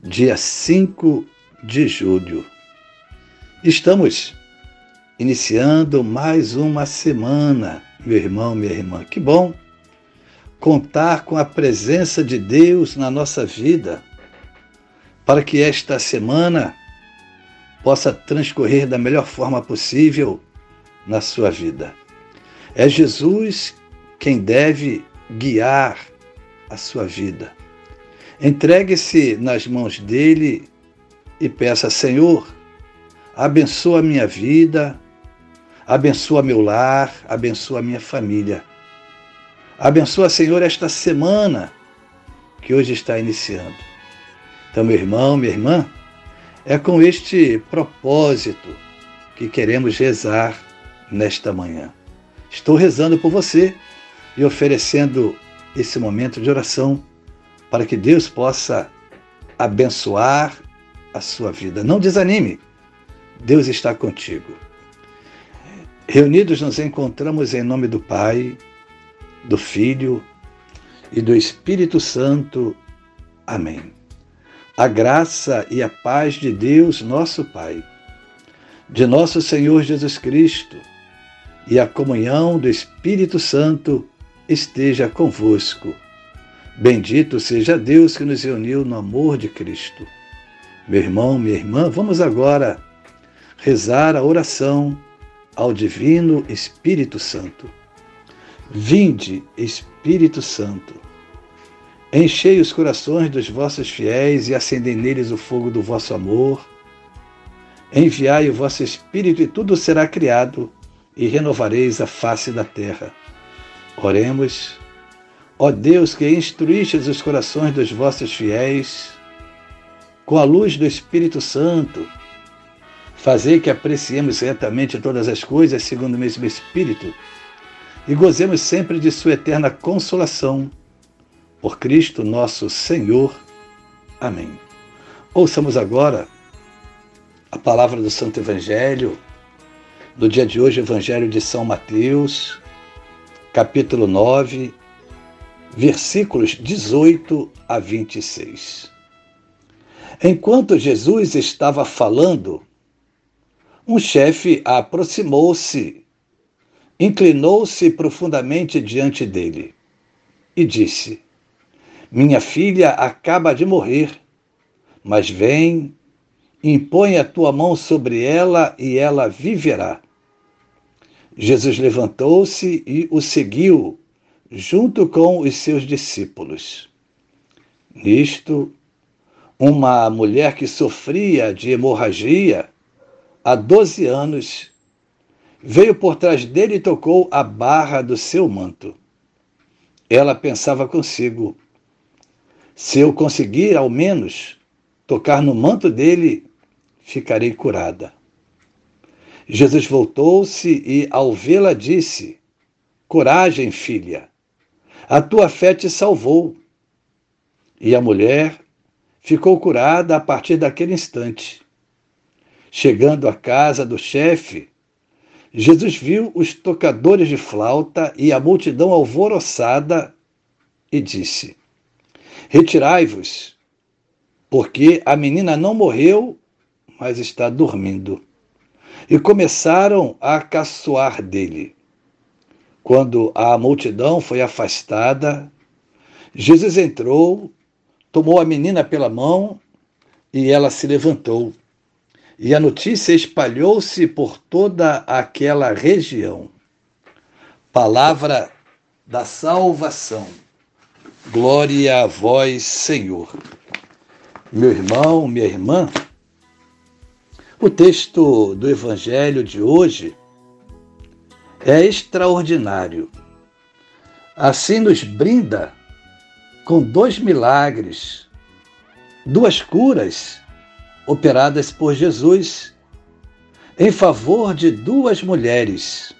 dia 5 de julho. Estamos iniciando mais uma semana, meu irmão, minha irmã. Que bom contar com a presença de Deus na nossa vida, para que esta semana possa transcorrer da melhor forma possível na sua vida. É Jesus quem deve guiar a sua vida. Entregue-se nas mãos dele e peça: Senhor, abençoa minha vida, abençoa meu lar, abençoa minha família. Abençoa, Senhor, esta semana que hoje está iniciando. Então, meu irmão, minha irmã, é com este propósito que queremos rezar nesta manhã. Estou rezando por você e oferecendo esse momento de oração para que Deus possa abençoar a sua vida. Não desanime, Deus está contigo. Reunidos nos encontramos em nome do Pai, do Filho e do Espírito Santo. Amém. A graça e a paz de Deus, nosso Pai, de nosso Senhor Jesus Cristo e a comunhão do Espírito Santo esteja convosco Bendito seja Deus que nos reuniu no amor de Cristo. Meu irmão, minha irmã, vamos agora rezar a oração ao Divino Espírito Santo. Vinde, Espírito Santo, enchei os corações dos vossos fiéis e acendei neles o fogo do vosso amor. Enviai o vosso Espírito e tudo será criado e renovareis a face da terra. Oremos. Ó Deus, que instruístes os corações dos vossos fiéis, com a luz do Espírito Santo, fazei que apreciemos retamente todas as coisas segundo o mesmo Espírito e gozemos sempre de Sua eterna consolação. Por Cristo nosso Senhor. Amém. Ouçamos agora a palavra do Santo Evangelho, do dia de hoje, Evangelho de São Mateus, capítulo 9 versículos 18 a 26. Enquanto Jesus estava falando, um chefe aproximou-se, inclinou-se profundamente diante dele e disse: Minha filha acaba de morrer, mas vem, impõe a tua mão sobre ela e ela viverá. Jesus levantou-se e o seguiu junto com os seus discípulos. Nisto, uma mulher que sofria de hemorragia há 12 anos veio por trás dele e tocou a barra do seu manto. Ela pensava consigo: se eu conseguir ao menos tocar no manto dele, ficarei curada. Jesus voltou-se e, ao vê-la, disse: Coragem, filha, a tua fé te salvou. E a mulher ficou curada a partir daquele instante. Chegando à casa do chefe, Jesus viu os tocadores de flauta e a multidão alvoroçada e disse: Retirai-vos, porque a menina não morreu, mas está dormindo. E começaram a caçoar dele. Quando a multidão foi afastada, Jesus entrou, tomou a menina pela mão e ela se levantou. E a notícia espalhou-se por toda aquela região. Palavra da salvação. Glória a vós, Senhor. Meu irmão, minha irmã, o texto do Evangelho de hoje é extraordinário. Assim nos brinda com dois milagres duas curas operadas por Jesus em favor de duas mulheres.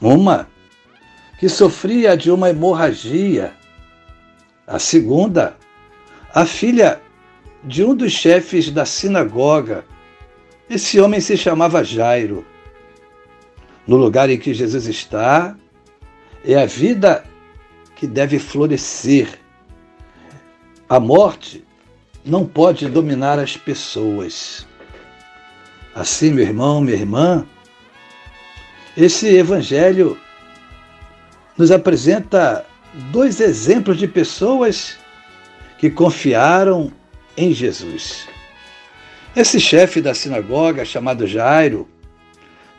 Uma que sofria de uma hemorragia, a segunda, a filha de um dos chefes da sinagoga. Esse homem se chamava Jairo. No lugar em que Jesus está, é a vida que deve florescer. A morte não pode dominar as pessoas. Assim, meu irmão, minha irmã, esse evangelho nos apresenta dois exemplos de pessoas que confiaram em Jesus. Esse chefe da sinagoga, chamado Jairo,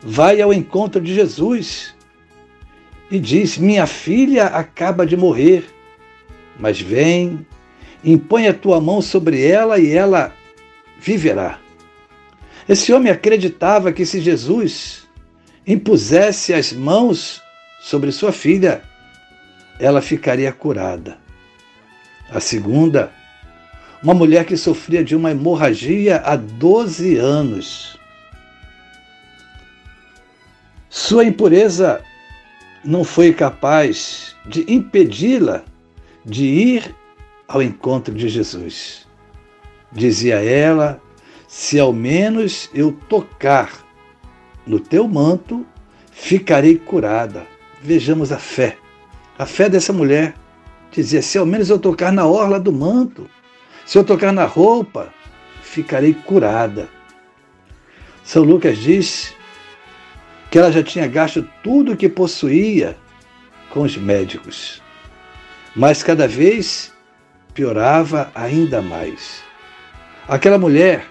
vai ao encontro de Jesus e diz: Minha filha acaba de morrer, mas vem, impõe a tua mão sobre ela e ela viverá. Esse homem acreditava que se Jesus impusesse as mãos sobre sua filha, ela ficaria curada. A segunda, uma mulher que sofria de uma hemorragia há 12 anos. Sua impureza não foi capaz de impedi-la de ir ao encontro de Jesus. Dizia ela se ao menos eu tocar no teu manto, ficarei curada. Vejamos a fé. A fé dessa mulher dizia: se ao menos eu tocar na orla do manto, se eu tocar na roupa, ficarei curada. São Lucas diz que ela já tinha gasto tudo o que possuía com os médicos, mas cada vez piorava ainda mais. Aquela mulher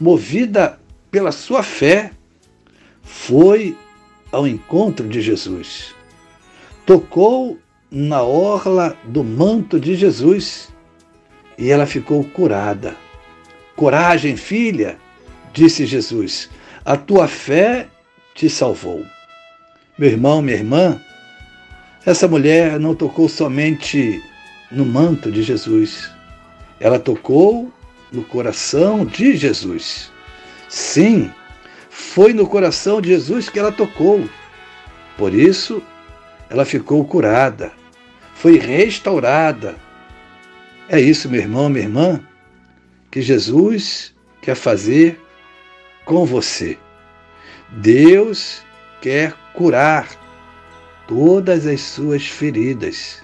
movida pela sua fé, foi ao encontro de Jesus. Tocou na orla do manto de Jesus e ela ficou curada. Coragem, filha, disse Jesus, a tua fé te salvou. Meu irmão, minha irmã, essa mulher não tocou somente no manto de Jesus, ela tocou no coração de Jesus. Sim, foi no coração de Jesus que ela tocou. Por isso, ela ficou curada, foi restaurada. É isso, meu irmão, minha irmã, que Jesus quer fazer com você. Deus quer curar todas as suas feridas,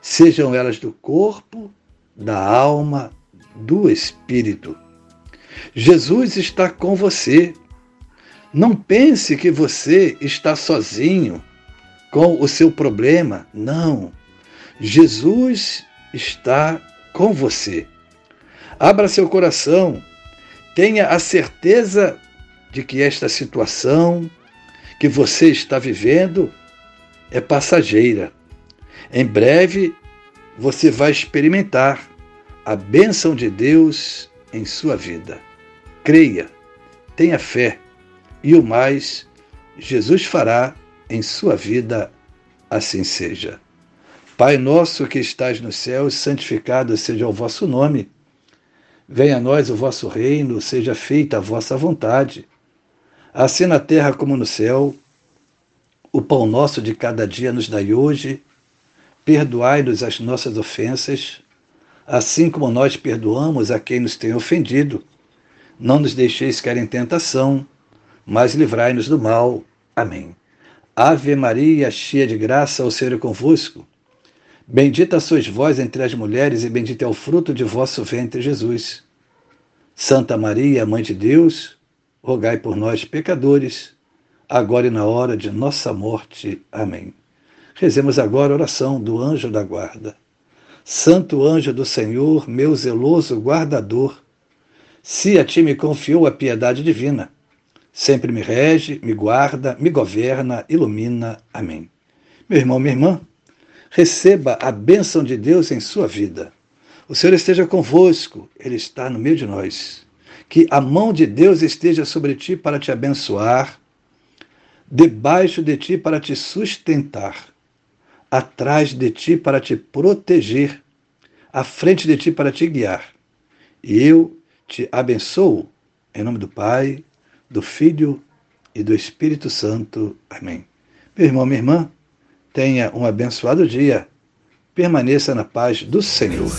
sejam elas do corpo, da alma do Espírito. Jesus está com você. Não pense que você está sozinho com o seu problema. Não. Jesus está com você. Abra seu coração. Tenha a certeza de que esta situação que você está vivendo é passageira. Em breve você vai experimentar a bênção de Deus em sua vida. Creia, tenha fé e o mais Jesus fará em sua vida, assim seja. Pai nosso que estás nos céus, santificado seja o vosso nome. Venha a nós o vosso reino, seja feita a vossa vontade, assim na terra como no céu. O pão nosso de cada dia nos dai hoje. Perdoai-nos as nossas ofensas, assim como nós perdoamos a quem nos tem ofendido. Não nos deixeis cair em tentação, mas livrai-nos do mal. Amém. Ave Maria, cheia de graça, o Senhor é convosco. Bendita sois vós entre as mulheres, e bendito é o fruto de vosso ventre, Jesus. Santa Maria, Mãe de Deus, rogai por nós, pecadores, agora e na hora de nossa morte. Amém. Rezemos agora a oração do anjo da guarda. Santo anjo do Senhor, meu zeloso guardador, se a ti me confiou a piedade divina, sempre me rege, me guarda, me governa, ilumina. Amém. Meu irmão, minha irmã, receba a bênção de Deus em sua vida. O Senhor esteja convosco, Ele está no meio de nós. Que a mão de Deus esteja sobre ti para te abençoar, debaixo de ti para te sustentar atrás de ti para te proteger, à frente de ti para te guiar. E eu te abençoo em nome do Pai, do Filho e do Espírito Santo. Amém. Meu irmão, minha irmã, tenha um abençoado dia. Permaneça na paz do Senhor.